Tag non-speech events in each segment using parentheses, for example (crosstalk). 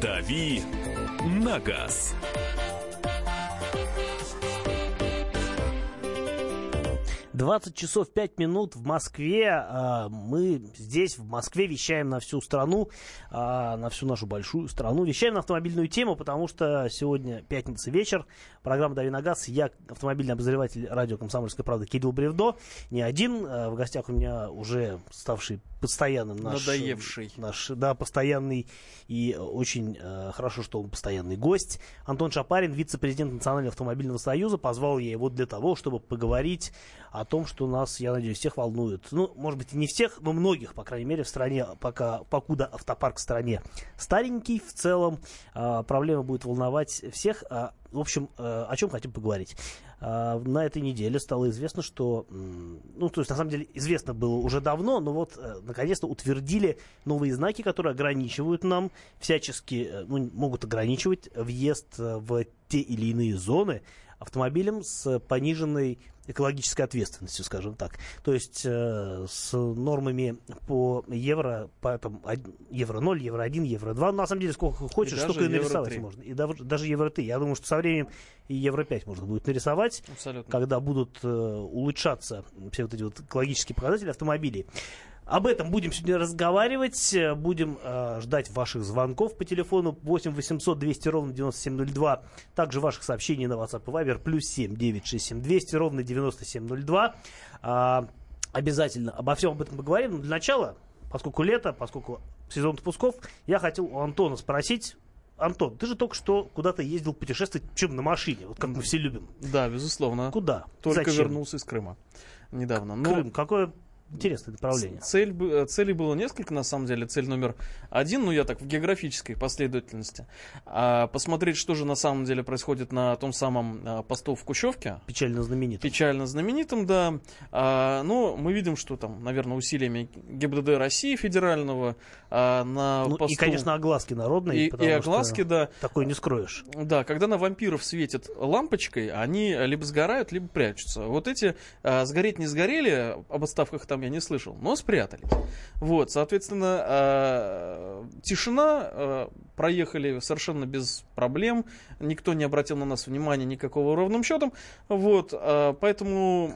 «Дави на газ». 20 часов 5 минут в Москве. А, мы здесь, в Москве, вещаем на всю страну, а, на всю нашу большую страну. Вещаем на автомобильную тему, потому что сегодня пятница вечер. Программа «Дави на газ». Я автомобильный обозреватель радио «Комсомольская правда» Кирилл Бревдо. Не один. А, в гостях у меня уже ставший постоянным наш... Надоевший. Наш, да, постоянный и очень хорошо, что он постоянный гость. Антон Шапарин, вице-президент Национального автомобильного союза. Позвал я его для того, чтобы поговорить о том, что нас, я надеюсь, всех волнует. Ну, может быть, не всех, но многих, по крайней мере, в стране, пока, покуда автопарк в стране старенький в целом. Э, проблема будет волновать всех. Э, в общем, э, о чем хотим поговорить. Э, на этой неделе стало известно, что, ну, то есть, на самом деле, известно было уже давно, но вот, э, наконец-то утвердили новые знаки, которые ограничивают нам всячески, ну, могут ограничивать въезд в те или иные зоны автомобилем с пониженной экологической ответственностью, скажем так. То есть э, с нормами по евро, по, там, евро 0, евро 1, евро 2, ну, на самом деле сколько хочешь, столько и нарисовать 3. можно. И даже, даже евро 3. Я думаю, что со временем и евро 5 можно будет нарисовать, Абсолютно. когда будут э, улучшаться все вот эти вот экологические показатели автомобилей. Об этом будем сегодня разговаривать. Будем э, ждать ваших звонков по телефону 8 800 200 ровно 9702. Также ваших сообщений на WhatsApp и Viber плюс 7 967 200 ровно 9702. Э, обязательно обо всем об этом поговорим. Но для начала, поскольку лето, поскольку сезон отпусков, я хотел у Антона спросить, Антон, ты же только что куда-то ездил путешествовать, чем на машине, вот как мы все любим. Да, безусловно. Куда? Только Зачем? вернулся из Крыма недавно. Но... Крым, какое Интересное направление. Цель, э, целей было несколько, на самом деле. Цель номер один, ну я так в географической последовательности. А, посмотреть, что же на самом деле происходит на том самом а, посту в Кущевке. Печально знаменитым. Печально знаменитым, да. А, но мы видим, что там, наверное, усилиями ГИБДД России федерального а, на ну, посту... И, конечно, огласки народные. И, и огласки, да. Такой не скроешь. Да, когда на вампиров светит лампочкой, они либо сгорают, либо прячутся. Вот эти сгореть не сгорели, об отставках там я не слышал, но спрятались. Вот, соответственно, э, тишина, э, проехали совершенно без проблем, никто не обратил на нас внимания никакого ровным счетом, вот, э, поэтому,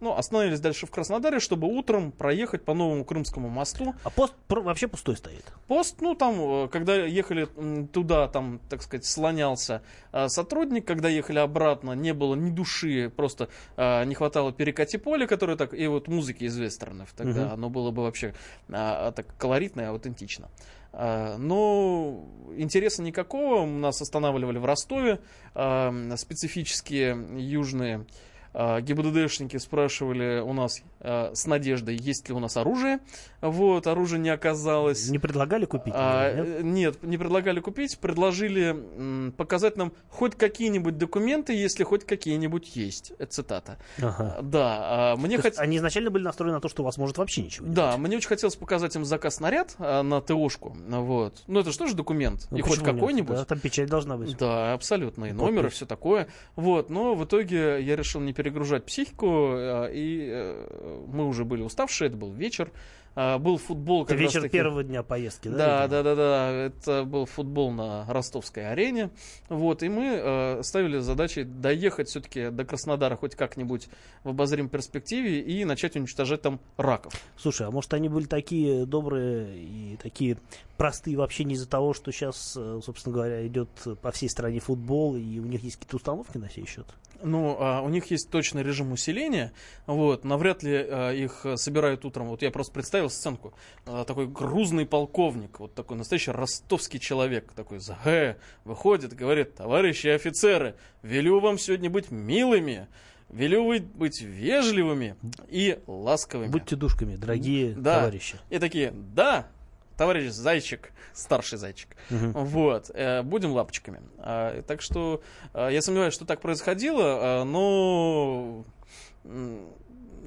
ну, остановились дальше в Краснодаре, чтобы утром проехать по новому Крымскому мосту. А пост вообще пустой стоит? Пост, ну, там, э, когда ехали туда, там, так сказать, слонялся э, сотрудник, когда ехали обратно, не было ни души, просто э, не хватало перекати поля, которое так, и вот музыки из вестернов, тогда угу. оно было бы вообще а, так колоритно и аутентично. А, но интереса никакого. Нас останавливали в Ростове а, специфические южные ГИБДДшники спрашивали у нас а, с надеждой, есть ли у нас оружие. Вот, оружие не оказалось. Не предлагали купить? А, нет? нет, не предлагали купить. Предложили показать нам хоть какие-нибудь документы, если хоть какие-нибудь есть. Это цитата. Ага. Да. А, мне хот... Они изначально были настроены на то, что у вас может вообще ничего не Да, быть. мне очень хотелось показать им заказ снаряд а, на ТОшку. Вот. Ну, это же тоже документ. Ну, и хоть какой-нибудь. Да, там печать должна быть. Да, абсолютно. И номер, и все такое. Вот. Но в итоге я решил не перегружать психику, а, и э, мы уже были уставшие, это был вечер, а, был футбол. Это вечер таки... первого дня поездки, да? Да, да, да, да. Это был футбол на ростовской арене. Вот, и мы э, ставили задачей доехать все-таки до Краснодара хоть как-нибудь в обозримой перспективе и начать уничтожать там раков. Слушай, а может они были такие добрые и такие простые вообще не из-за того, что сейчас, э, собственно говоря, идет по всей стране футбол, и у них есть какие-то установки на сей счет? Ну, а, у них есть точный режим усиления, вот, навряд ли а, их собирают утром. Вот я просто представил сценку. А, такой грузный полковник, вот такой настоящий ростовский человек, такой за «Э», выходит, говорит, товарищи офицеры, велю вам сегодня быть милыми, велю вы быть вежливыми и ласковыми. Будьте душками, дорогие да. товарищи. И такие, да, товарищ Зайчик, старший Зайчик. Угу. Вот, э, будем лапочками. А, так что а, я сомневаюсь, что так происходило, а, но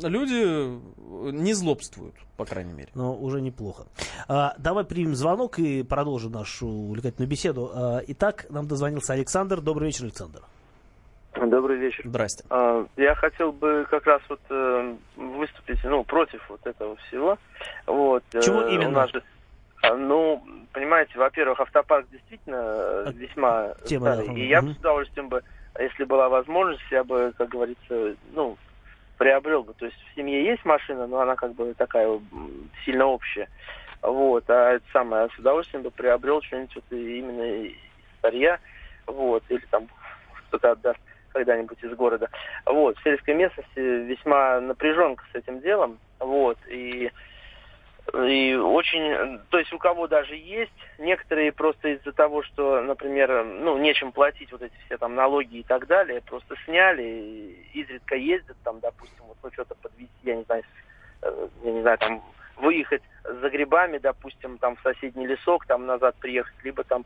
люди не злобствуют, по крайней мере. Но уже неплохо. А, давай примем звонок и продолжим нашу увлекательную беседу. А, итак, нам дозвонился Александр. Добрый вечер, Александр. Добрый вечер. Здрасте. А, Я хотел бы как раз вот э, выступить, ну, против вот этого всего. Вот. э, Чего У именно? нас же, а, ну, понимаете, во-первых, автопарк действительно э, А, весьма тема, старый. да, И я бы с удовольствием бы, если была возможность, я бы, как говорится, ну, приобрел бы. То есть в семье есть машина, но она как бы такая сильно общая. Вот, а это самое, с удовольствием бы приобрел что-нибудь вот именно из старья, вот, или там кто-то отдаст когда-нибудь из города. Вот, в сельской местности весьма напряженка с этим делом, вот, и, и очень, то есть у кого даже есть, некоторые просто из-за того, что, например, ну, нечем платить вот эти все там налоги и так далее, просто сняли, изредка ездят там, допустим, вот, ну, что-то подвести, я не знаю, э, я не знаю, там, выехать за грибами, допустим, там в соседний лесок, там назад приехать, либо там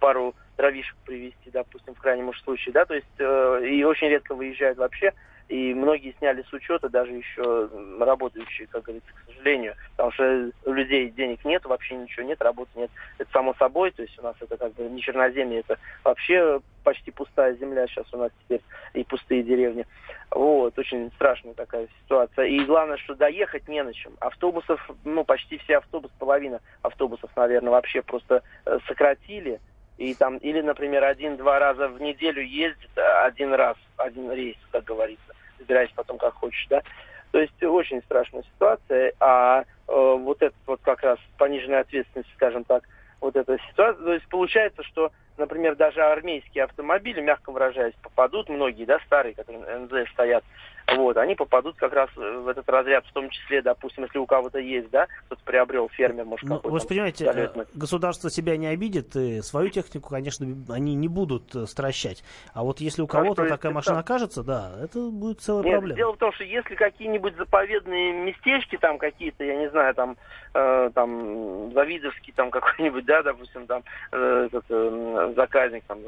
пару дровишек привезти, допустим, в крайнем уж случае, да, то есть э, и очень редко выезжают вообще, и многие сняли с учета, даже еще работающие, как говорится, к сожалению, потому что у людей денег нет, вообще ничего нет, работы нет, это само собой, то есть у нас это как бы не черноземье, это вообще почти пустая земля сейчас у нас теперь, и пустые деревни. Вот, очень страшная такая ситуация. И главное, что доехать не на чем. Автобусов, ну, почти все автобусы, половина автобусов, наверное, вообще просто э, сократили. И там, или, например, один-два раза в неделю ездит, а один раз, один рейс, как говорится. Забирайся потом как хочешь, да. То есть очень страшная ситуация. А э, вот этот вот как раз пониженная ответственность, скажем так, вот эта ситуация. То есть получается, что, например, даже армейские автомобили, мягко выражаясь, попадут, многие, да, старые, которые на НЗ стоят, вот, они попадут как раз в этот разряд, в том числе, допустим, если у кого-то есть, да, кто-то приобрел фермер, может, Ну, какой-то. вы же понимаете, залетный. э, государство себя не обидит, и свою технику, конечно, они не будут э, стращать. А вот если у кого-то что, такая машина так? окажется, да, это будет целая Нет, проблема. дело в том, что если какие-нибудь заповедные местечки там какие-то, я не знаю, там, э, там, Завидовский там (laughs) какой-нибудь, да, допустим, там, э, этот, э, заказник, там,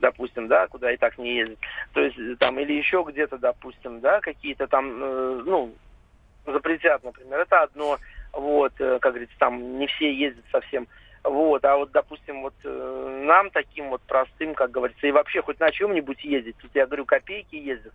допустим, да, куда и так не ездит, то есть, э, там, или еще где-то, допустим, да, какие-то там, э, ну, запретят, например, это одно, вот, э, как говорится, там не все ездят совсем, вот, а вот, допустим, вот э, нам таким вот простым, как говорится, и вообще хоть на чем-нибудь ездить, тут я говорю, копейки ездят,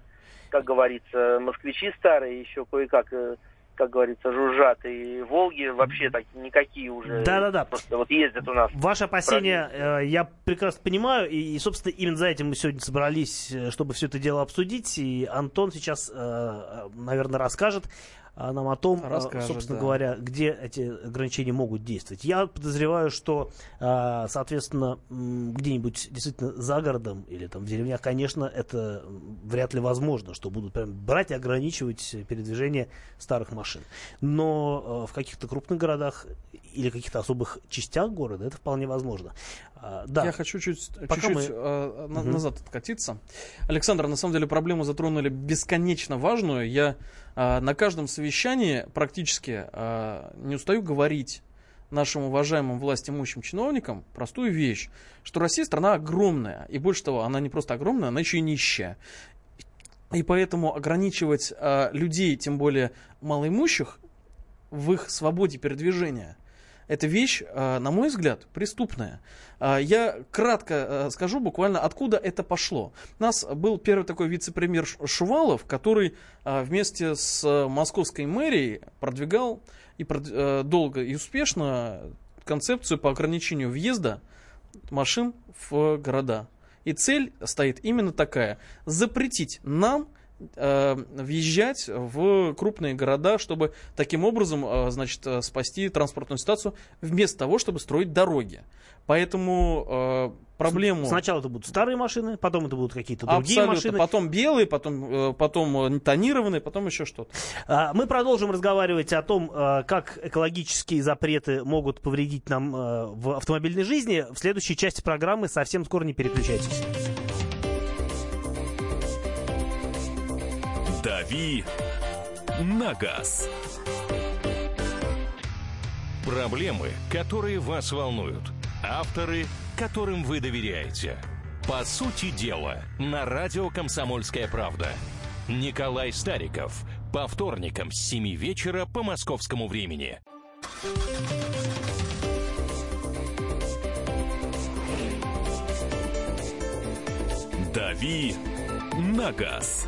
как говорится, москвичи старые еще кое-как, э, как говорится, жужжат, и Волги вообще так никакие уже. Да-да-да. Просто вот ездят у нас. Ваши опасения э, я прекрасно понимаю, и, и, собственно, именно за этим мы сегодня собрались, э, чтобы все это дело обсудить. И Антон сейчас, э, наверное, расскажет э, нам о том, э, Расскажет, собственно да. говоря, где эти ограничения могут действовать. Я подозреваю, что, э, соответственно, где-нибудь действительно за городом или там в деревнях, конечно, это вряд ли возможно, что будут прям брать и ограничивать передвижение старых машин. Но в каких-то крупных городах или каких-то особых частях города это вполне возможно. А, да. Я хочу чуть, Пока чуть-чуть мы- э, на- Мгм. назад откатиться. Александр, на самом деле проблему затронули бесконечно важную. Я на каждом совещании практически э, не устаю говорить нашим уважаемым власть имущим чиновникам простую вещь, что Россия страна огромная, и больше того, она не просто огромная, она еще и нищая. И поэтому ограничивать э, людей, тем более малоимущих, в их свободе передвижения, это вещь, э, на мой взгляд, преступная. А, Я кратко э, скажу буквально, откуда это пошло. У нас был первый такой вице-премьер Шувалов, который э, вместе с э, московской мэрией продвигал и э, долго и успешно концепцию по ограничению въезда машин в города. И цель стоит именно такая. Запретить нам э, въезжать в крупные города, чтобы таким образом, э, значит, э, спасти транспортную ситуацию, вместо того, чтобы строить дороги. Поэтому э, проблему... Сначала это будут старые машины, потом это будут какие-то другие Абсолютно. машины. Потом белые, потом, э, потом тонированные, потом еще что-то. А, Мы продолжим разговаривать о том, э, как экологические запреты могут повредить нам в автомобильной жизни. В следующей части программы совсем скоро не переключайтесь. «Дави на газ». Проблемы, которые вас волнуют. Авторы, которым вы доверяете. По сути дела, на радио «Комсомольская правда». Николай Стариков. По вторникам с 7 вечера по московскому времени. «Дави на газ.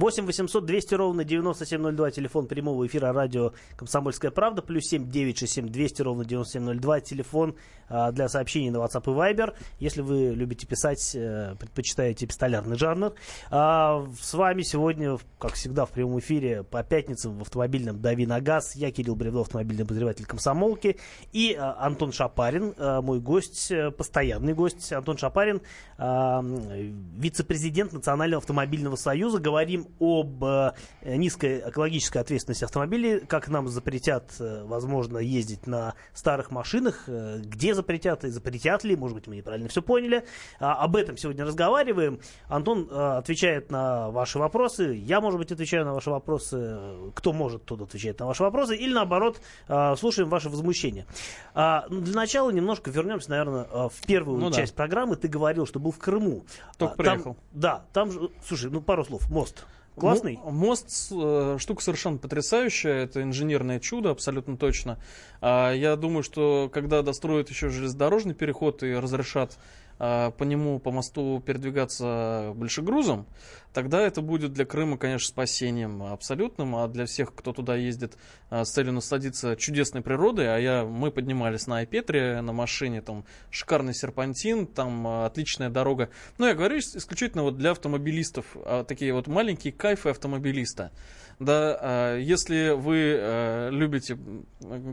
8 800 200 ровно 9702, телефон прямого эфира радио «Комсомольская правда», плюс 7 967 200 ровно 9702, телефон а, для сообщений на WhatsApp и Viber, если вы любите писать, а, предпочитаете пистолярный жанр. А, с вами сегодня, как всегда, в прямом эфире по пятницам в автомобильном «Дави на газ». Я Кирилл Бревдов, автомобильный обозреватель «Комсомолки», и а, Антон Шапарин, а, мой гость, э, постоянный гость. Антон Шапарин, вице-президент Национального автомобильного союза. Говорим об э, низкой экологической ответственности автомобилей, как нам запретят, э, возможно, ездить на старых машинах, э, где запретят и запретят ли, может быть, мы неправильно все поняли. А, об этом сегодня разговариваем. Антон отвечает на ваши вопросы, я, может быть, отвечаю на ваши вопросы, кто может, тот отвечает на ваши вопросы, или наоборот, слушаем ваши возмущения. А, ну, для начала немножко вернемся, наверное, в первую Ну да. часть программы. Ты говорил, что был в Крыму. Только А, там- приехал. да, там же, слушай, ну пару слов, мост. Классный? Мо- Мост э, штука совершенно потрясающая. Это инженерное чудо, абсолютно точно. А, я думаю, что когда достроят еще железнодорожный переход и разрешат а, по нему, по мосту передвигаться большегрузом, тогда это будет для Крыма, конечно, спасением абсолютным, а для всех, кто туда ездит а, с целью насладиться чудесной природой, а я, мы поднимались на Айпетре на машине, там шикарный серпантин, там а, отличная дорога. Ну, я говорю ис- исключительно вот для автомобилистов, а, такие вот маленькие кайфы автомобилиста. Да, если вы любите,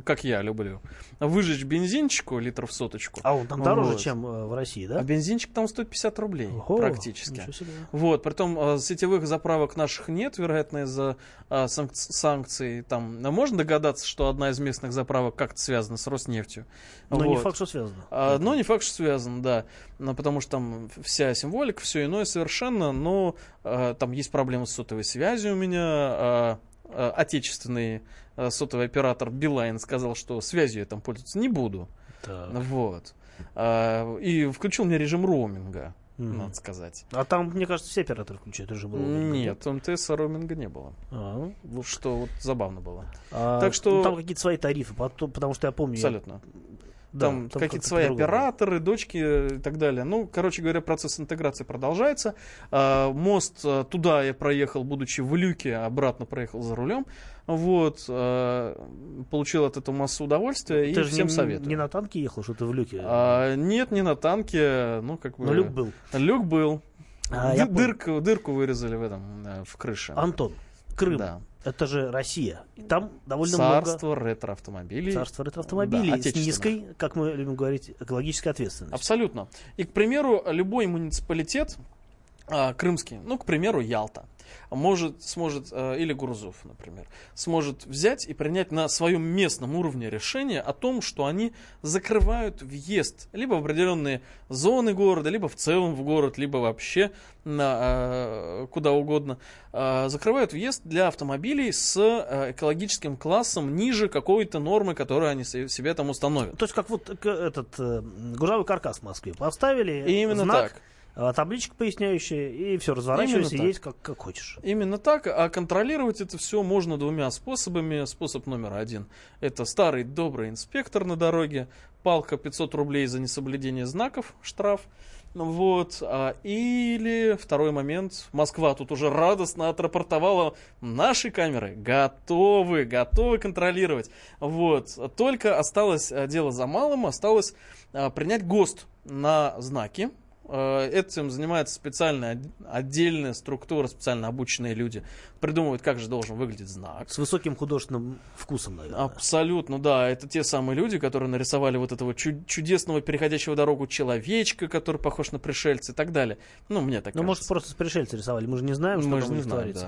как я люблю, выжечь бензинчику литров соточку. А он там дороже, Вот. чем э, в России, да? А бензинчик там стоит 50 рублей Ого, практически. Вот, притом э, сетевых заправок наших нет, вероятно, из-за э, санк- санкций. Там А можно догадаться, что одна из местных заправок как-то связана с Роснефтью. Но не Вот. факт, что связано. А, но не факт, что связан, да. Но потому что там вся символика, все иное совершенно, но а, там есть проблемы с сотовой связью у меня. а, а, отечественный а, сотовый оператор Билайн сказал, что связью я там пользоваться не буду. Так. Вот. А, и включил мне режим роуминга, Мгм. надо сказать. А там, мне кажется, все операторы включают режим роуминга, Нет, МТС роуминга не было. А, ну, Что вот забавно было. а, Так что- ну, там какие-то свои тарифы, потом- потому что я помню... я- Абсолютно. да, там, какие-то свои по-другому. операторы, дочки и так далее. Ну, короче говоря, процесс интеграции продолжается. А, мост а, туда я проехал, будучи в люке, обратно проехал за рулем. Вот, а, получил от этого массу удовольствия Ты и же всем не, советую. не на танке ехал, что ты в люке. А, нет, не на танке, ну как бы. Но люк был. Люк был. А, понял. дырку, дырку вырезали в этом, э, в крыше. Антон, Крым, Да. это же Россия. И там довольно Царство ретро-автомобилей. много царства ретроавтомобилей Да, с низкой, как мы любим говорить, экологической ответственностью. Абсолютно. И, к примеру, любой муниципалитет а, крымский, ну, к примеру, Ялта, может, сможет, э, или Гурзуф, например, сможет взять и принять на своем местном уровне решение о том, что они закрывают въезд либо в определенные зоны города, либо в целом в город, либо вообще на, э, куда угодно, э, закрывают въезд для автомобилей с экологическим классом ниже какой-то нормы, которую они се- себе там установят. То есть как вот этот гужавый каркас в Москве поставили, И именно знак, так. Э, табличка поясняющая, и все, разворачивайся, Именно едь как, как хочешь. Именно так, а контролировать это все можно двумя способами. Способ номер один – это старый добрый инспектор на дороге, палка 500 рублей за несоблюдение знаков, штраф. Вот. а, Или второй момент. Москва тут уже радостно отрапортовала. Наши камеры готовы, готовы контролировать. Вот. Только осталось а, дело за малым. Осталось а, принять ГОСТ на знаки. Э, Этим занимается специальная отдельная структура, специально обученные люди. Придумывают, как же должен выглядеть знак. С высоким художественным вкусом, наверное. Абсолютно, да. Это те самые люди, которые нарисовали вот этого чу- чудесного переходящего дорогу человечка, который похож на пришельца и так далее. Ну, мне так Ну, может, кажется. просто с пришельца рисовали. Мы же не знаем, что Мы там же у не них знаем, творится.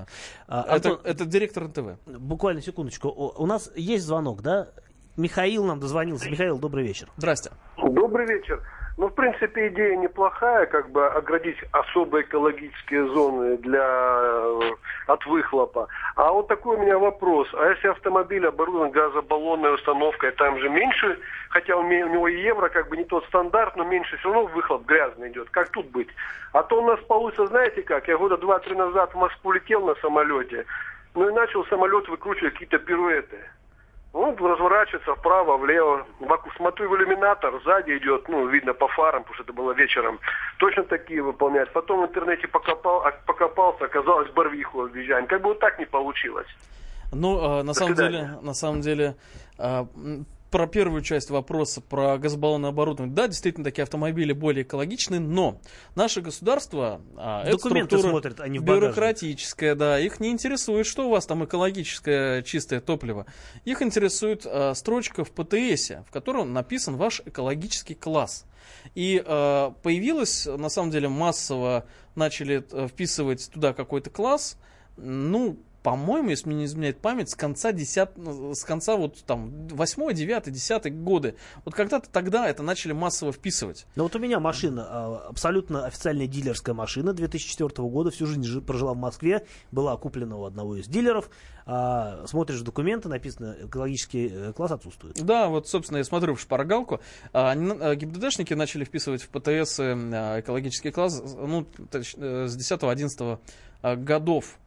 да. А, Это, Антон, это директор НТВ. Буквально секундочку. У у нас есть звонок, да? Михаил нам дозвонился. Михаил, добрый вечер. Здрасте. Добрый вечер. Ну, в принципе, идея неплохая, как бы оградить особые экологические зоны для, э, от выхлопа. А вот такой у меня вопрос. А если автомобиль оборудован газобаллонной установкой, там же меньше, хотя у него и евро как бы не тот стандарт, но меньше все равно выхлоп грязный идет. Как тут быть? А то у нас получится, знаете как, я года два-три назад в Москву летел на самолете, ну и начал самолет выкручивать какие-то пируэты. Ну, разворачивается вправо, влево. Смотрю в иллюминатор, сзади идет, ну, видно по фарам, потому что это было вечером. Точно такие выполняют. Потом в интернете покопал, а- покопался, оказалось, Барвиху объезжаем. Как бы вот так не получилось. Ну, а, на самом свидания. деле, на самом деле, а, про первую часть вопроса, про газобаллонное оборудование. Да, действительно, такие автомобили более экологичны, но наше государство, а, Документы структура смотрят, а не бюрократическая, да, их не интересует, что у вас там экологическое чистое топливо. Их интересует а, строчка в ПТСе, в котором написан ваш экологический класс. И э, появилось, на самом деле, массово начали э, вписывать туда какой-то класс, ну, по-моему, если мне не изменяет память, с конца 10, с конца вот там 8, 9, 10 годы. Вот когда-то тогда это начали массово вписывать. Ну вот у меня машина, а, абсолютно официальная дилерская машина 2004 года, всю жизнь жи- прожила в Москве, была куплена у одного из дилеров. А, смотришь документы, написано, экологический э, класс отсутствует. Да, вот, собственно, я смотрю в шпаргалку. А, а, ГИБДДшники начали вписывать в ПТС а, экологический класс ну, э, с 10-11 а, годов.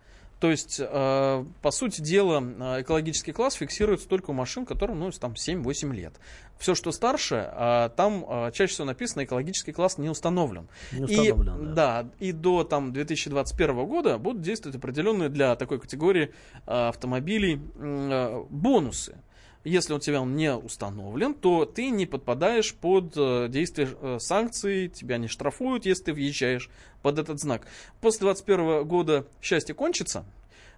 То есть, э, по сути дела, э, экологический класс фиксируется только у машин, которым ну, там 7-8 лет. Все, что старше, а, там а, чаще всего написано экологический класс не установлен. Не И, установлен, да. да, и до там, 2021 года будут действовать определенные для такой категории а, автомобилей а, бонусы. Если у тебя он не установлен, то ты не подпадаешь под э, действие э, санкций, тебя не штрафуют, если ты въезжаешь под этот знак. После 2021 года счастье кончится.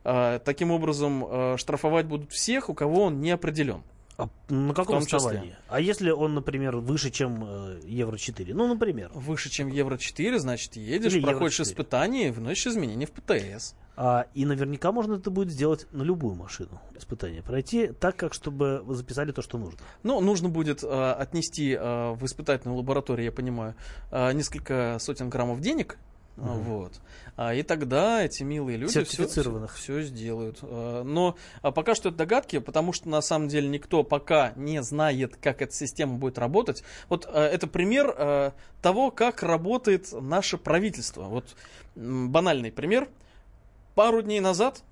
А, Таким образом, э, штрафовать будут всех, у кого он не определен. А на каком том числе. основании? А если он, например, выше, чем э, Евро 4? Ну, например. Выше, чем Евро-4, значит, едешь, Или проходишь Евро-4. испытания и вносишь изменения в ПТС. А, и наверняка можно это будет сделать на любую машину. Испытание пройти так, как чтобы записали то, что нужно. Ну, нужно будет э, отнести э, в испытательную лабораторию, я понимаю, э, несколько сотен граммов денег. Мгм. Вот. А, и тогда эти милые люди все, Сертифицированных. все сделают. Э, Но а, пока что это догадки, потому что на самом деле никто пока не знает, как эта система будет работать. Вот э, это пример э, того, как работает наше правительство. Вот банальный пример. Пару дней назад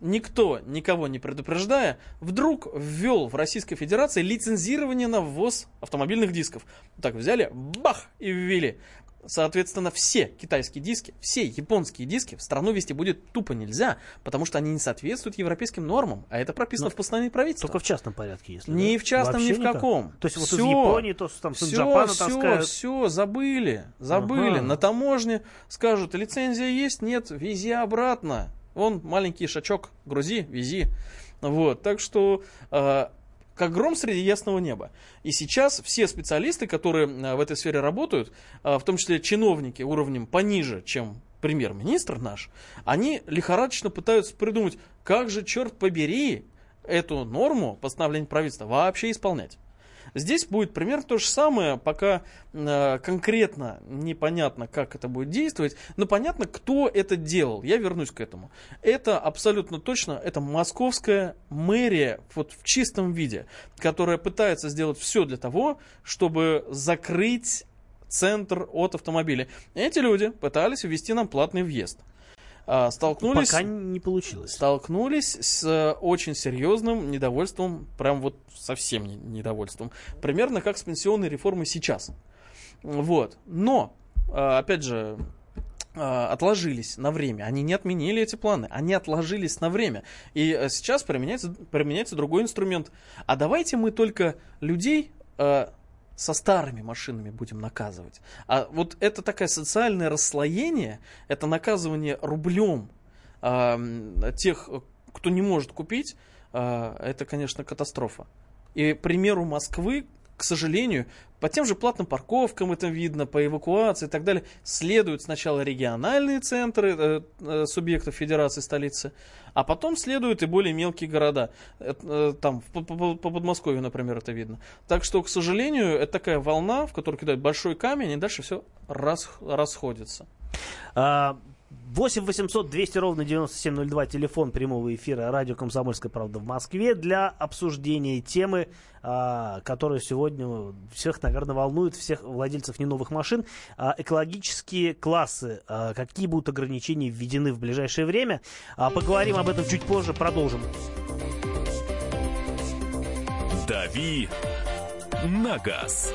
никто, никого не предупреждая, вдруг ввел в Российской Федерации лицензирование на ввоз автомобильных дисков. Так взяли, бах, и ввели. Соответственно, все китайские диски, все японские диски в страну вести будет тупо нельзя, потому что они не соответствуют европейским нормам, а это прописано Ну, в постановлении правительства. Только в частном порядке, если Ни да? в частном, ни Вообще в никак? каком. То есть вот из Всё. Японии, то там с Все, все, таскают. все, забыли, забыли. Ага. На таможне скажут, лицензия есть, нет, вези обратно. Вон маленький шачок, грузи, вези. Вот, так что э, как гром среди ясного неба. И сейчас все специалисты, которые э, в этой сфере работают, э, в том числе чиновники уровнем пониже, чем премьер-министр наш, они лихорадочно пытаются придумать, как же, черт побери, эту норму постановления правительства вообще исполнять. Здесь будет примерно то же самое, пока э, конкретно непонятно, как это будет действовать, но понятно, кто это делал. Я вернусь к этому. Это абсолютно точно, это московская мэрия вот в чистом виде, которая пытается сделать все для того, чтобы закрыть центр от автомобиля. Эти люди пытались ввести нам платный въезд. А, Столкнулись Пока не получилось. столкнулись с э, очень серьезным недовольством, прям вот совсем не- недовольством. Примерно как с пенсионной реформой сейчас. Вот. Но, э, опять же, э, отложились на время. Они не отменили эти планы, они отложились на время. И э, сейчас применяется, применяется другой инструмент. А давайте мы только людей э, со старыми машинами будем наказывать. А вот это такое социальное расслоение, это наказывание рублем м, тех, кто не может купить, а, это, конечно, катастрофа. И примеру Москвы, к сожалению, по тем же платным парковкам это видно, по эвакуации и так далее, следуют сначала региональные центры э, э, субъектов Федерации столицы, а потом следуют и более мелкие города. Э, э, Там, по, по- по Подмосковью, например, это видно. Так что, к сожалению, это такая волна, в которую кидают большой камень, и дальше все расходится. А, 8 800 200 ровно 9702, телефон прямого эфира радио «Комсомольская правда» в Москве для обсуждения темы, а, которая сегодня всех, наверное, волнует, всех владельцев не новых машин. А, экологические классы, а, какие будут ограничения введены в ближайшее время. Поговорим об этом чуть позже, продолжим. «Дави на газ».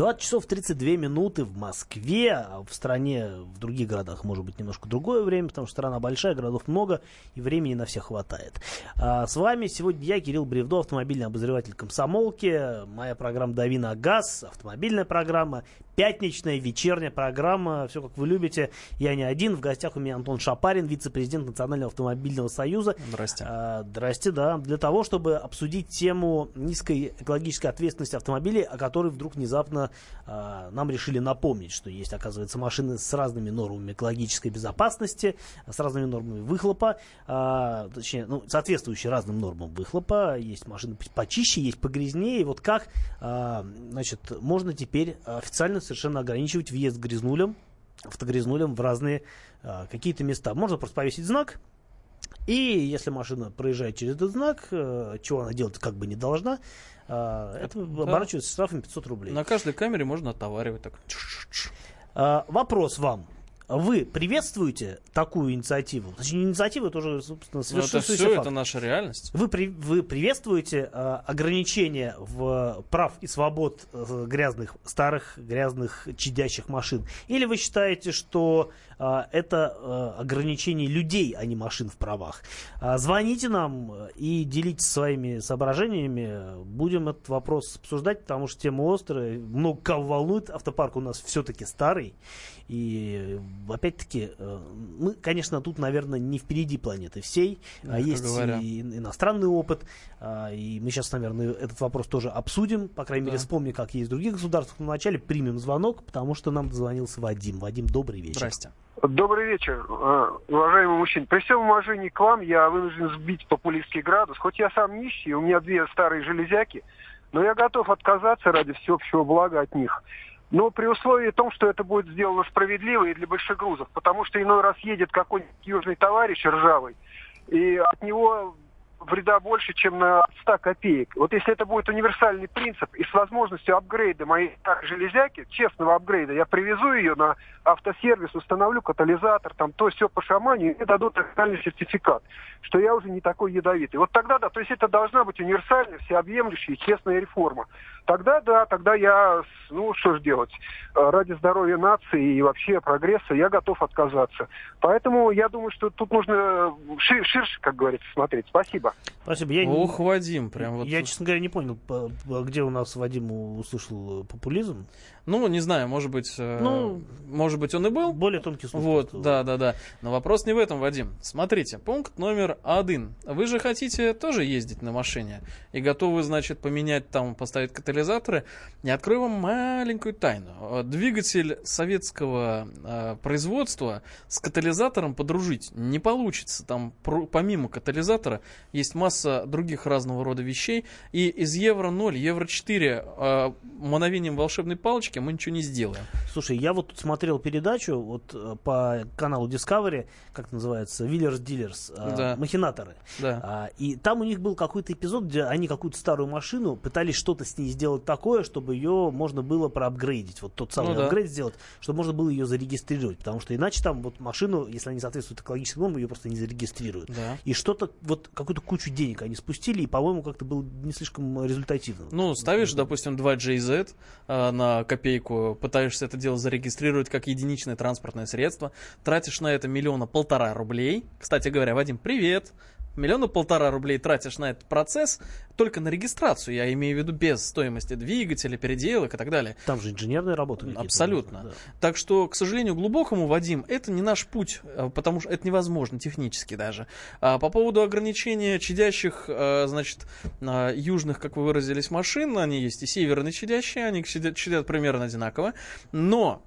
20 часов 32 минуты в Москве, а в стране, в других городах может быть немножко другое время, потому что страна большая, городов много, и времени на всех хватает. А с вами сегодня я, Кирилл Бревдо, автомобильный обозреватель комсомолки, моя программа «Дави на газ», автомобильная программа, пятничная, вечерняя программа, все как вы любите. Я не один, в гостях у меня Антон Шапарин, вице-президент Национального автомобильного союза. Здрасте. А, здрасте, да. Для того, чтобы обсудить тему низкой экологической ответственности автомобилей, о которой вдруг внезапно а, нам решили напомнить, что есть, оказывается, машины с разными нормами экологической безопасности, с разными нормами выхлопа, а, точнее, ну, соответствующие разным нормам выхлопа. Есть машины почище, есть погрязнее. И вот как, а, значит, можно теперь официально совершенно ограничивать въезд грязнулям, автогрязнулям в разные а, какие-то места. Можно просто повесить знак, и если машина проезжает через этот знак, э, чего она делать как бы не должна, э, это Да. оборачивается штрафом 500 рублей. На каждой камере можно отоваривать так. А, Вопрос вам. Вы приветствуете такую инициативу? Точнее, не инициативу, это уже, собственно, Ну, это все, факт. это наша реальность. Вы, при- вы приветствуете э, ограничения в прав и свобод э, грязных, старых, грязных, чадящих машин? Или вы считаете, что это э, ограничение людей, а не машин в правах? А, звоните нам э, и делитесь своими соображениями. Будем этот вопрос обсуждать, потому что тема острая. Много кого волнует. Автопарк у нас все-таки старый. И опять-таки, э, мы, конечно, тут, наверное, не впереди планеты всей. А есть говоря. и ин- иностранный опыт. а, И мы сейчас, наверное, этот вопрос тоже обсудим. По крайней мере, Да. вспомним, как есть в других государствах. Но вначале примем звонок, потому что нам дозвонился Вадим. Вадим, добрый вечер. Здрасте. Добрый вечер, э, уважаемый мужчина. При всем уважении к вам я вынужден сбить популистский градус. Хоть я сам нищий, у меня две старые железяки, но я готов отказаться ради всеобщего блага от них. Но при условии том, что это будет сделано справедливо и для большегрузов. Потому что иной раз едет какой-нибудь южный товарищ ржавый, и от него вреда больше, чем на 100 копеек. Вот если это будет универсальный принцип и с возможностью апгрейда моей старой железяки, честного апгрейда, я привезу ее на автосервис, установлю катализатор, там то все по шамане, и дадут официальный сертификат, что я уже не такой ядовитый. Вот тогда да, то есть это должна быть универсальная, всеобъемлющая, честная реформа. Тогда да, тогда я, ну что ж делать, э, ради здоровья нации и вообще прогресса я готов отказаться. Поэтому я думаю, что тут нужно ши- ширше, как говорится, смотреть. Спасибо. Спасибо. Я, не- Ох, Вадим, прям вот. я, честно говоря, не понял, по- по- где у нас Вадим услышал э, популизм. Ну, не знаю, может быть, э, Ну, может быть, он и был. Более тонкий слух. Вот, да, да, да. Но вопрос не в этом, Вадим. Смотрите, пункт номер один. Вы же хотите тоже ездить на машине и готовы, значит, поменять там, поставить катализаторы. Я открою вам маленькую тайну. Двигатель советского э, производства с катализатором подружить не получится. Там про- помимо катализатора есть масса других разного рода вещей. И из Евро 0, Евро 4 э, мановением волшебной палочки мы ничего не сделаем. Слушай, я вот тут смотрел передачу вот э, по каналу Discovery, как называется, Wheelers Dealers, э, Да. махинаторы. Да. А, и там у них был какой-то эпизод, где они какую-то старую машину пытались что-то с ней сделать такое, чтобы ее можно было проапгрейдить. Вот тот самый Ну да. апгрейд сделать, чтобы можно было ее зарегистрировать. Потому что иначе там вот машину, если она не соответствует экологическим нормам, ее просто не зарегистрируют. Да. И что-то, вот какую-то кучу денег они спустили, и, по-моему, как-то было не слишком результативно. Ну, ставишь, допустим, 2JZ э, на копейку, пытаешься это дело зарегистрировать как единичное транспортное средство, тратишь на это миллиона полтора рублей. Кстати говоря, Вадим, привет! Миллиона полтора рублей тратишь на этот процесс, только на регистрацию, я имею в виду без стоимости двигателя, переделок и так далее. Там же инженерные работы. какие-то Абсолютно. нужны, да. Так что, к сожалению, глубокому, Вадим, это не наш путь, э, потому что это невозможно технически даже. А по поводу ограничения чадящих, э, значит, э, южных, как вы выразились, машин, они есть и северные чадящие, они чадят, чадят примерно одинаково, но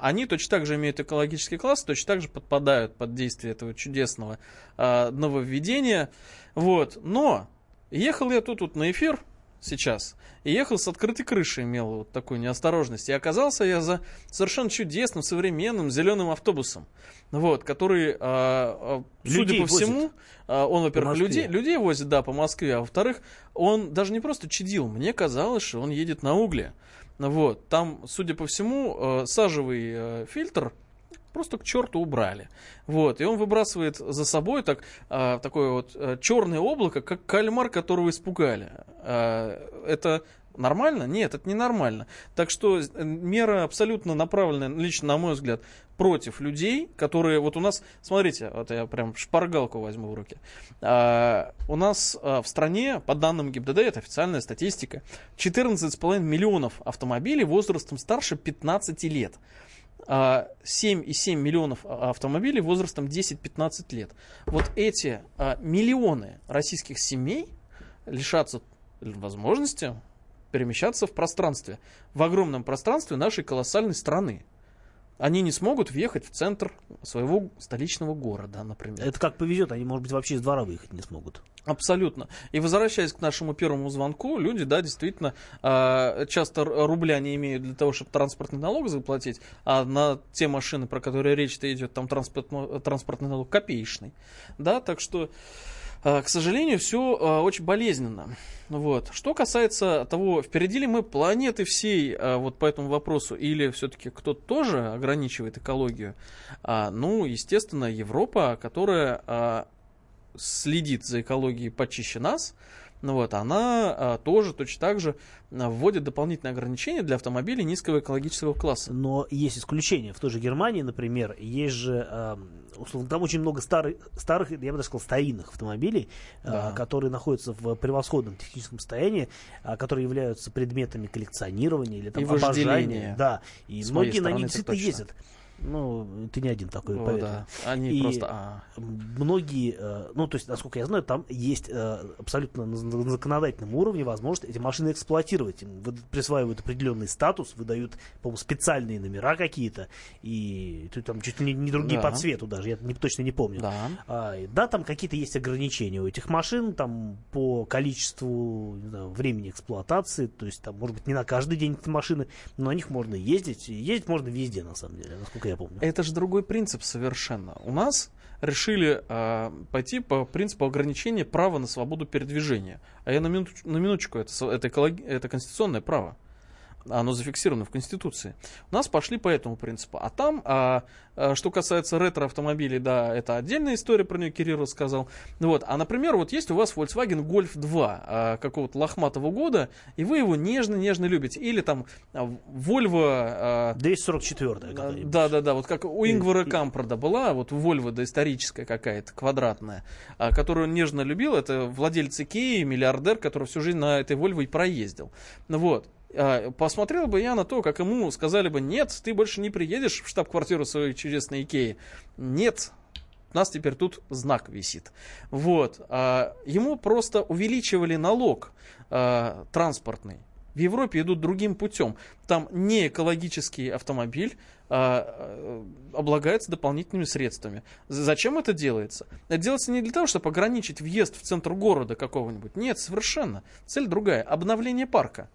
они точно так же имеют экологический класс, точно так же подпадают под действие этого чудесного нововведения. Вот. Но ехал я тут вот на эфир сейчас, и ехал с открытой крышей, имел вот такую неосторожность. И оказался я за совершенно чудесным, современным зеленым автобусом, вот, который, а, а, судя по всему, возит. а, он, во-первых, людей, людей возит, да, по Москве, а во-вторых, он даже не просто чадил, мне казалось, что он едет на угле. Вот, там, судя по всему, э, сажевый э, фильтр просто к черту убрали. Вот, и он выбрасывает за собой так, а, такое вот черное облако, как кальмар, которого испугали. А, это нормально? Нет, это не нормально. Так что э, мера абсолютно направленная, лично на мой взгляд, против людей, которые вот у нас, смотрите, вот я прям шпаргалку возьму в руки. А, у нас а, в стране, по данным ГИБДД, это официальная статистика, 14,5 миллионов автомобилей возрастом старше 15 лет. А, 7,7 миллионов а- автомобилей возрастом 10-15 лет. Вот эти а, миллионы российских семей лишатся возможности перемещаться в пространстве, в огромном пространстве нашей колоссальной страны. Они не смогут въехать в центр своего столичного города, например. Это как повезет, они, может быть, вообще из двора выехать не смогут. Абсолютно. И возвращаясь к нашему первому звонку, люди, да, действительно, а, часто рубля не имеют для того, чтобы транспортный налог заплатить, а на те машины, про которые речь-то идет, там транспорт, транспортный налог копеечный. Да, так что, к сожалению, все очень болезненно. Вот. Что касается того, впереди ли мы планеты всей а, вот по этому вопросу, или все-таки кто-то тоже ограничивает экологию, А, ну, естественно, Европа, которая а, следит за экологией почище нас, ну вот, она а, тоже точно так же а, вводит дополнительные ограничения для автомобилей низкого экологического класса. Но есть исключения. В той же Германии, например, есть же, эм, условно, там очень много старых, старых, я бы даже сказал, старинных автомобилей, э, Да. которые находятся в превосходном техническом состоянии, а, которые являются предметами коллекционирования или там, И обожания. Да, и С многие на них действительно ездят. Ну, ты не один такой, О, поверь да. Они И- просто... а. многие, э, ну, то есть, насколько я знаю, там есть э, абсолютно на законодательном уровне возможность эти машины эксплуатировать. Им присваивают определенный статус, выдают, по-моему, специальные номера какие-то, и ты там чуть ли не, другие Да. по цвету даже, я не, точно не помню. Да. А, да, там какие-то есть ограничения у этих машин, там по количеству знаю, времени эксплуатации, то есть там, может быть, не на каждый день эти машины, но на них можно ездить, ездить можно везде, на самом деле, насколько я помню. Это же другой принцип совершенно. У нас решили а, пойти по принципу ограничения права на свободу передвижения. А я на, минуч- на минуточку, это, это, экологи- это конституционное право. Оно зафиксировано в Конституции. У нас пошли по этому принципу. А там, а, а, что касается ретро-автомобилей, да, это отдельная история, про нее Кирилл рассказал. Вот. А, например, вот есть у вас Volkswagen Golf 2 а, какого-то лохматого года, и вы его нежно-нежно любите. Или там а, Volvo а, 244 какая-нибудь. да, да, да, вот как у Ингвара Кампорда была, вот Вольво доисторическая какая-то, квадратная, а, которую он нежно любил, это владелец Икеи, миллиардер, который всю жизнь на этой Вольво и проездил. Вот. А, Посмотрел бы я на то, как ему сказали бы, нет, ты больше не приедешь в штаб-квартиру своей чудесной Икеи. Нет, у нас теперь тут знак висит. Вот. А, Ему просто увеличивали налог а, транспортный. В Европе идут другим путем. Там не экологический автомобиль а, облагается дополнительными средствами. Зачем это делается? Это делается не для того, чтобы ограничить въезд в центр города какого-нибудь. Нет, совершенно. Цель другая. Обновление парка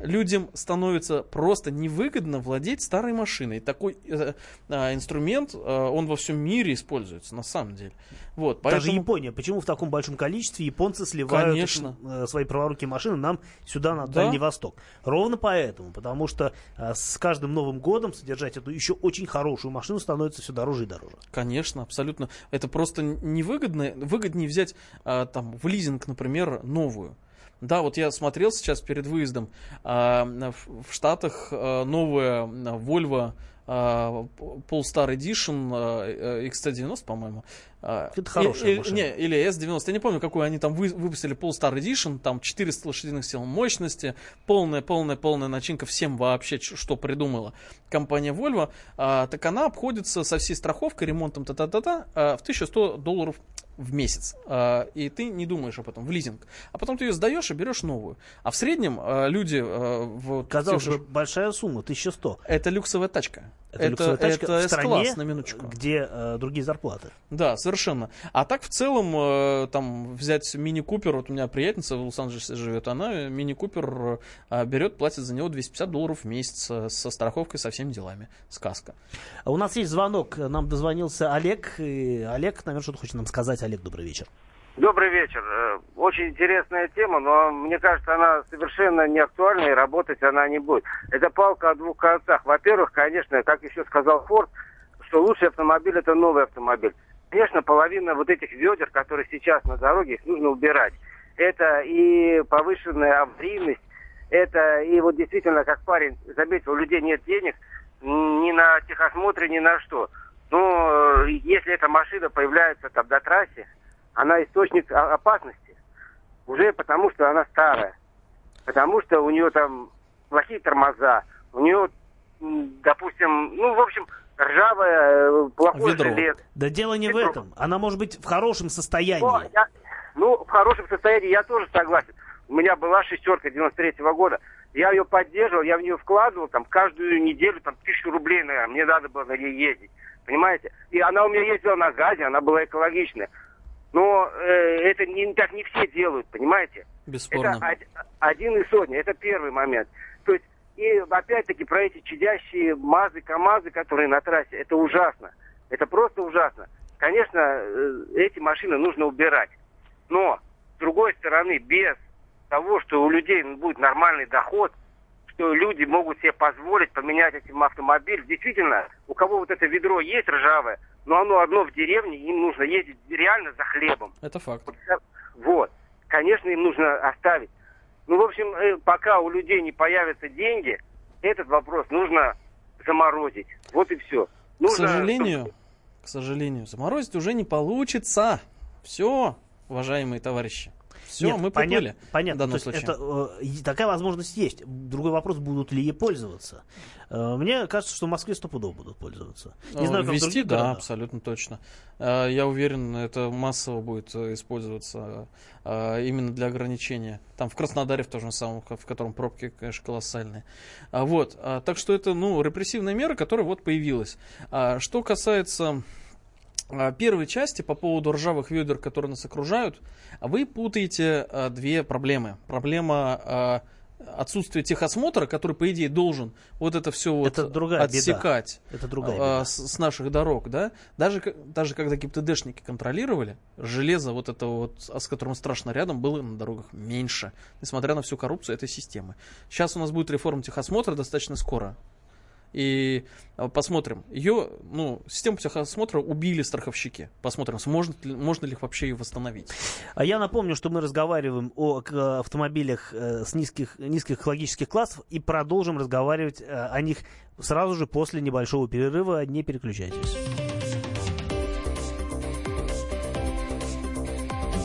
людям становится просто невыгодно владеть старой машиной. Такой э, э, инструмент, э, он во всем мире используется, на самом деле. Вот, Даже поэтому... Япония. Почему в таком большом количестве японцы сливают Конечно. э, свои праворукие машины нам сюда, на Да. Дальний Восток? Ровно поэтому. Потому что э, с каждым Новым годом содержать эту еще очень хорошую машину становится все дороже и дороже. Конечно, абсолютно. Это просто невыгодно. Выгоднее взять а, там в лизинг, например, новую. Да, вот я смотрел сейчас перед выездом а, в, Штатах а, новая а, Volvo Polestar Edition а, X190, по-моему. А, Это хорошая и- машина. Не, или S90, я не помню, какую они там вы- выпустили Polestar Edition, там 400 лошадиных сил мощности, полная, полная, полная начинка всем вообще, что придумала компания Volvo, а, так она обходится со всей страховкой, ремонтом, та-та-та-та, в 1100 долларов в месяц. А, и ты не думаешь об этом в лизинг. А потом ты ее сдаешь и берешь новую. А в среднем а, люди а, в Казалось бы, большая сумма, 1100. это люксовая тачка. Это, люксовая тачка это в стране, S-класс, на минуточку. где э, другие зарплаты. Да, совершенно. А так в целом, э, там, взять мини-купер, вот у меня приятница в Лос-Анджелесе живет, она э, мини-купер э, берет, платит за него 250 долларов в месяц э, со страховкой, со всеми делами. Сказка. А У нас есть звонок, нам дозвонился Олег. И Олег, наверное, что-то хочет нам сказать. Олег, добрый вечер. Добрый вечер. Э, Очень интересная тема, но мне кажется, она совершенно не актуальна и работать она не будет. Это палка о двух концах. Во-первых, конечно, как еще сказал Форд, что лучший автомобиль это новый автомобиль. Конечно, половина вот этих ведер, которые сейчас на дороге, их нужно убирать. Это и повышенная аварийность, это и вот действительно, как парень заметил, у людей нет денег ни на техосмотре, ни на что. Но э, если эта машина появляется там на трассе, она источник опасности. Уже потому, что она старая. Потому что у нее там плохие тормоза. У нее, допустим, ну, в общем, ржавое, э, плохое Ведро. железо. Да дело не в Ведро. этом. Она может быть в хорошем Но состоянии. я- ну, в хорошем состоянии я тоже согласен. У меня была шестерка 93 года. Я ее поддерживал, я в нее вкладывал там каждую неделю там тысячу рублей, наверное. Мне надо было на ней ездить. Понимаете? И она у меня ездила на газе, она была экологичная. Но э, это не, так не все делают, понимаете? Бесспорно. Это од- один из сотни, это первый момент. То есть, и опять-таки про эти чадящие МАЗы, КАМАЗы, которые на трассе, это ужасно. Это просто ужасно. Конечно, э, эти машины нужно убирать. Но, с другой стороны, без того, что у людей будет нормальный доход, что люди могут себе позволить поменять этим автомобиль. Действительно, у кого вот это ведро есть ржавое, но оно одно в деревне, им нужно ездить реально за хлебом. Это факт. Вот. Конечно, им нужно оставить. Ну, в общем, э, пока у людей не появятся деньги, этот вопрос нужно заморозить. Вот и все. К сожалению, к сожалению, заморозить уже не получится. Все, уважаемые товарищи. Все, Нет, мы поня- поплыли. Понятно, в данном то есть случае. это, э, такая возможность есть. Другой вопрос, будут ли ей пользоваться. Э, Мне кажется, что в Москве стопудово будут пользоваться. Не Э, знаю, как Вести, да, городах. абсолютно точно. Э, Я уверен, это массово будет э, использоваться э, именно для ограничения. Там в Краснодаре в том же самом, в котором пробки, конечно, колоссальные. А Вот, а, так что это, ну, репрессивная мера, которая вот появилась. А, Что касается первой части по поводу ржавых ведер, которые нас окружают, вы путаете а, две проблемы. Проблема а, отсутствия техосмотра, который, по идее, должен вот это все вот Это другая беда. отсекать Это другая а, беда. с, с наших дорог, да, даже, даже когда ГИБДДшники контролировали, железо вот это вот, а с которым страшно рядом, было на дорогах меньше, несмотря на всю коррупцию этой системы. Сейчас у нас будет реформа техосмотра достаточно скоро. И а, посмотрим. Ее, ну, систему техосмотра убили страховщики. Посмотрим, сможет ли, можно ли их вообще ее восстановить. А я напомню, что мы разговариваем о к- автомобилях э, с низких, низких экологических классов и продолжим разговаривать э, о них сразу же после небольшого перерыва. Не переключайтесь.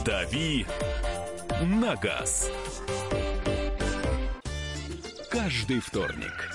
«Дави на газ». Каждый вторник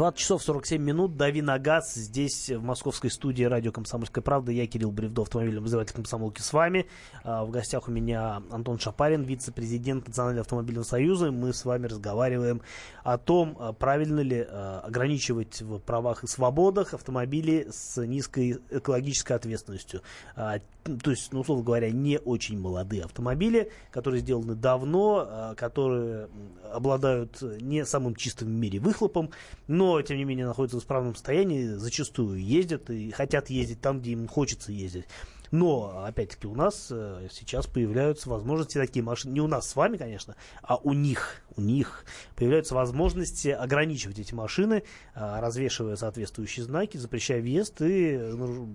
20 часов 47 минут. Дави на газ. Здесь, в московской студии радио «Комсомольская правда». Я, Кирилл Бревдо, автомобильный обозреватель комсомолки с вами. А, в гостях у меня Антон Шапарин, вице-президент Национального автомобильного союза. Мы с вами разговариваем о том, а, правильно ли а, ограничивать в правах и свободах автомобили с низкой экологической ответственностью. То есть, ну, условно говоря, не очень молодые автомобили, которые сделаны давно, которые обладают не самым чистым в мире выхлопом, но, тем не менее, находятся в исправном состоянии, зачастую ездят и хотят ездить там, где им хочется ездить. Но, опять-таки, у нас э, сейчас появляются возможности такие машины, не у нас с вами, конечно, а у них, у них появляются возможности ограничивать эти машины, э, развешивая соответствующие знаки, запрещая въезд и ну,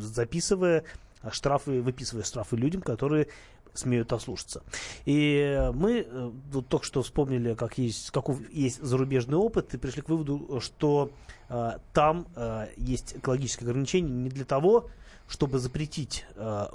записывая штрафы, выписывая штрафы людям, которые смеют ослушаться. И мы э, вот только что вспомнили, как есть, каков есть зарубежный опыт, и пришли к выводу, что э, там э, есть экологические ограничения не для того, чтобы запретить э,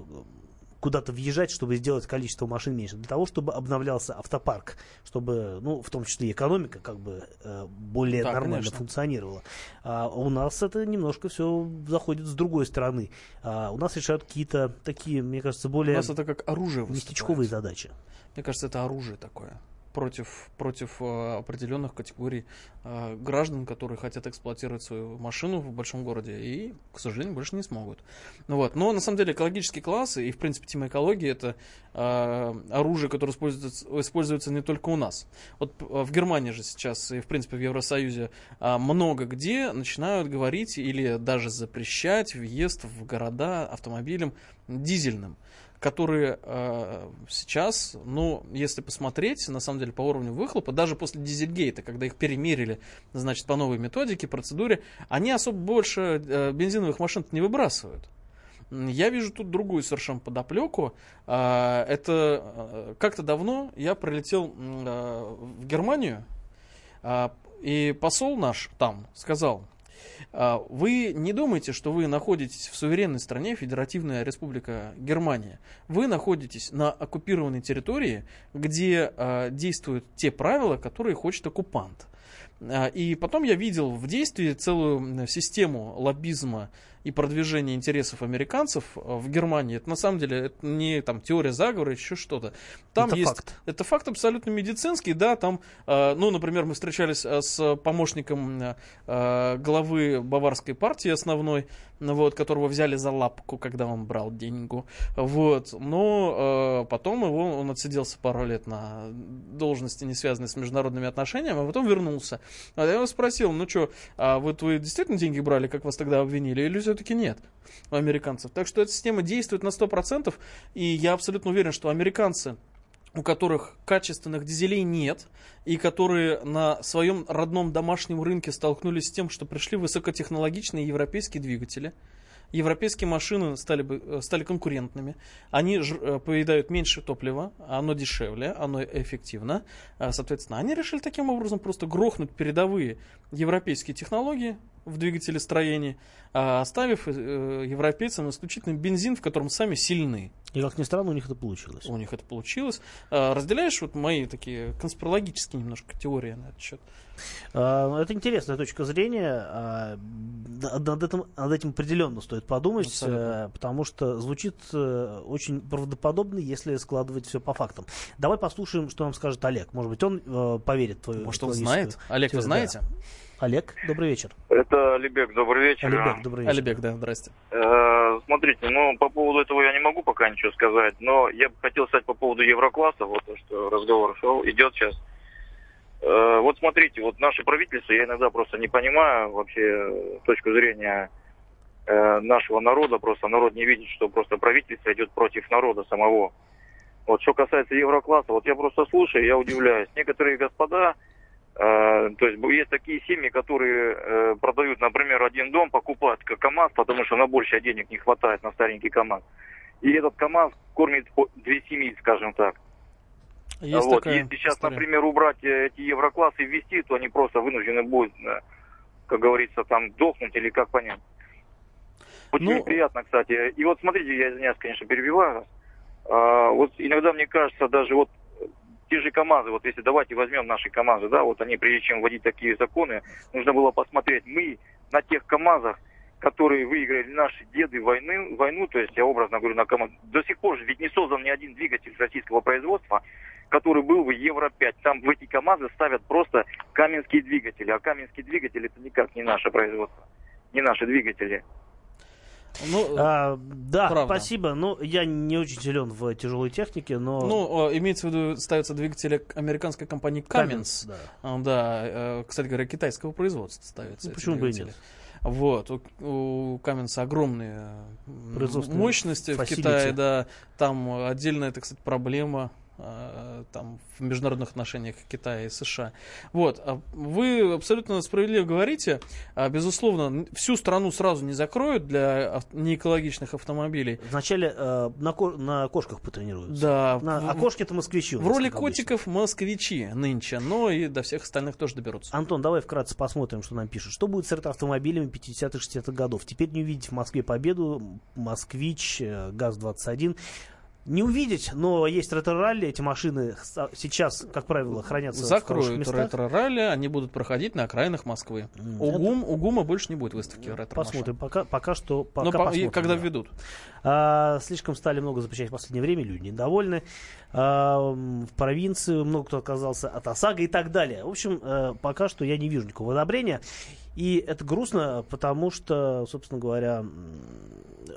куда-то въезжать, чтобы сделать количество машин меньше, для того, чтобы обновлялся автопарк, чтобы, ну, в том числе экономика как бы э, более да, нормально конечно. функционировала. А у нас это немножко все заходит с другой стороны. А у нас решают какие-то такие, мне кажется, более... У нас это как оружие местечковые задачи. Мне кажется, это оружие такое против, против э, определенных категорий э, граждан, которые хотят эксплуатировать свою машину в большом городе и, к сожалению, больше не смогут. Ну, вот. Но на самом деле экологические классы и, в принципе, тема экологии это э, оружие, которое используется, используется не только у нас. Вот в Германии же сейчас и, в принципе, в Евросоюзе много где начинают говорить или даже запрещать въезд в города автомобилем дизельным которые э, сейчас, ну, если посмотреть, на самом деле, по уровню выхлопа, даже после дизельгейта, когда их перемерили, значит, по новой методике, процедуре, они особо больше э, бензиновых машин не выбрасывают. Я вижу тут другую совершенно подоплеку. Э, это э, как-то давно я прилетел э, в Германию, э, и посол наш там сказал, вы не думайте, что вы находитесь в суверенной стране, Федеративная Республика Германия. Вы находитесь на оккупированной территории, где э, действуют те правила, которые хочет оккупант. А, и потом я видел в действии целую систему лоббизма и продвижение интересов американцев э, в Германии, это на самом деле это не там теория заговора, еще что-то. Там это есть, факт. Это факт абсолютно медицинский, да, там, э, ну, например, мы встречались э, с помощником главы баварской партии основной, вот, которого взяли за лапку, когда он брал деньгу, вот, но потом его, он отсиделся пару лет на должности, не связанной с международными отношениями, а потом вернулся. А я его спросил, ну что, а вот вы действительно деньги брали, как вас тогда обвинили, или все-таки нет у американцев. Так что эта система действует на 100%, и я абсолютно уверен, что американцы, у которых качественных дизелей нет, и которые на своем родном домашнем рынке столкнулись с тем, что пришли высокотехнологичные европейские двигатели, европейские машины стали, бы, э, стали конкурентными, они ж, э, поедают меньше топлива, оно дешевле, оно эффективно. А, соответственно, они решили таким образом просто грохнуть передовые европейские технологии в двигателестроении, оставив э, европейцам исключительно бензин, в котором сами сильны. И как ни странно, у них это получилось. У них это получилось. Разделяешь вот мои такие конспирологические немножко теории на этот счет? Это интересная точка зрения. Над этим, над этим определенно стоит подумать, Абсолютно. потому что звучит очень правдоподобно, если складывать все по фактам. Давай послушаем, что нам скажет Олег. Может быть, он э, поверит в твою Может, он знает? Олег, теорию. вы знаете? Да. Олег, добрый вечер. Это Алибек, добрый вечер. Алибек, добрый вечер. Алибек, да, здрасте. Э, смотрите, ну, по поводу этого я не могу пока ничего сказать, но я бы хотел сказать по поводу Еврокласса, вот то, что разговор шел, идет сейчас. Э, вот смотрите, вот наше правительство, я иногда просто не понимаю вообще точку зрения э, нашего народа, просто народ не видит, что просто правительство идет против народа самого. Вот что касается Еврокласса, вот я просто слушаю, я удивляюсь. Некоторые господа, э, то есть есть такие семьи, которые э, продают, например, один дом, покупают КАМАЗ, потому что на больше денег не хватает на старенький КАМАЗ. И этот КАМАЗ кормит две семьи, скажем так. Есть вот. такая Если сейчас, история. например, убрать э, эти евроклассы и ввести, то они просто вынуждены будут, э, как говорится, там дохнуть или как понять. Очень ну... приятно, кстати. И вот смотрите, я извиняюсь, конечно, перебиваю вас. А, вот иногда мне кажется, даже вот те же КАМАЗы, вот если давайте возьмем наши КАМАЗы, да, вот они, прежде чем вводить такие законы, нужно было посмотреть, мы на тех КАМАЗах, которые выиграли наши деды войны, войну, то есть я образно говорю на КАМАЗ, до сих пор же ведь не создан ни один двигатель российского производства, который был бы Евро-5. Там в эти КАМАЗы ставят просто каменские двигатели, а каменские двигатели это никак не наше производство, не наши двигатели. Ну, А, да, Правда. спасибо. Ну, я не очень силен в тяжелой технике, но... ну, э, имеется в виду, ставятся двигатели американской компании Cummins. да. А, Да, э, кстати говоря, китайского производства ставятся. Ну, почему бы и двигатели. нет? Вот, у, у Cummins огромные мощности в. Китае, да, там отдельная, так сказать, проблема там в международных отношениях Китая и США. Вот, а вы абсолютно справедливо говорите, А, безусловно, всю страну сразу не закроют для неэкологичных автомобилей. Вначале э, на, ко- на кошках потренируются. Да, На, а кошки это москвичи. в роли обычно. котиков москвичи нынче, но и до всех остальных тоже доберутся. Антон, давай вкратце посмотрим, что нам пишут. Что будет с ретро-автомобилями 50-х, 60-х годов? Теперь не увидеть в Москве Победу, Москвич, э, ГАЗ-21. Не увидеть, но есть ретро-ралли. Эти машины с- сейчас, как правило, хранятся в Закроют местах. ретро-ралли, они будут проходить на окраинах Москвы. М, У, ГУМ, у ГУМа больше не будет выставки ретро Посмотрим. Пока, пока что... Пока Но и посмотрим, когда да. введут. А, слишком стали много запрещать в последнее время, люди недовольны. А, в провинции много кто отказался от ОСАГО и так далее. В общем, э, пока что я не вижу никакого одобрения. И это грустно, потому что, собственно говоря,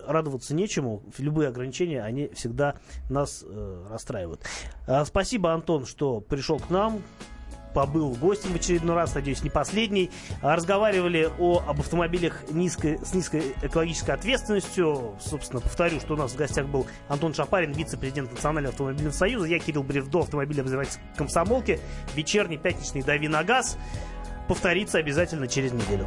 радоваться нечему. Любые ограничения, они всегда нас э, расстраивают. А, спасибо, Антон, что пришел к нам побыл гостем в очередной раз, надеюсь, не последний. А, Разговаривали о, об автомобилях низкой, с низкой экологической ответственностью. Собственно, повторю, что у нас в гостях был Антон Шапарин, вице-президент Национального автомобильного союза. Я Кирилл Бревдо, автомобильный обозреватель комсомолки. Вечерний пятничный «Дави на газ». Повторится обязательно через неделю.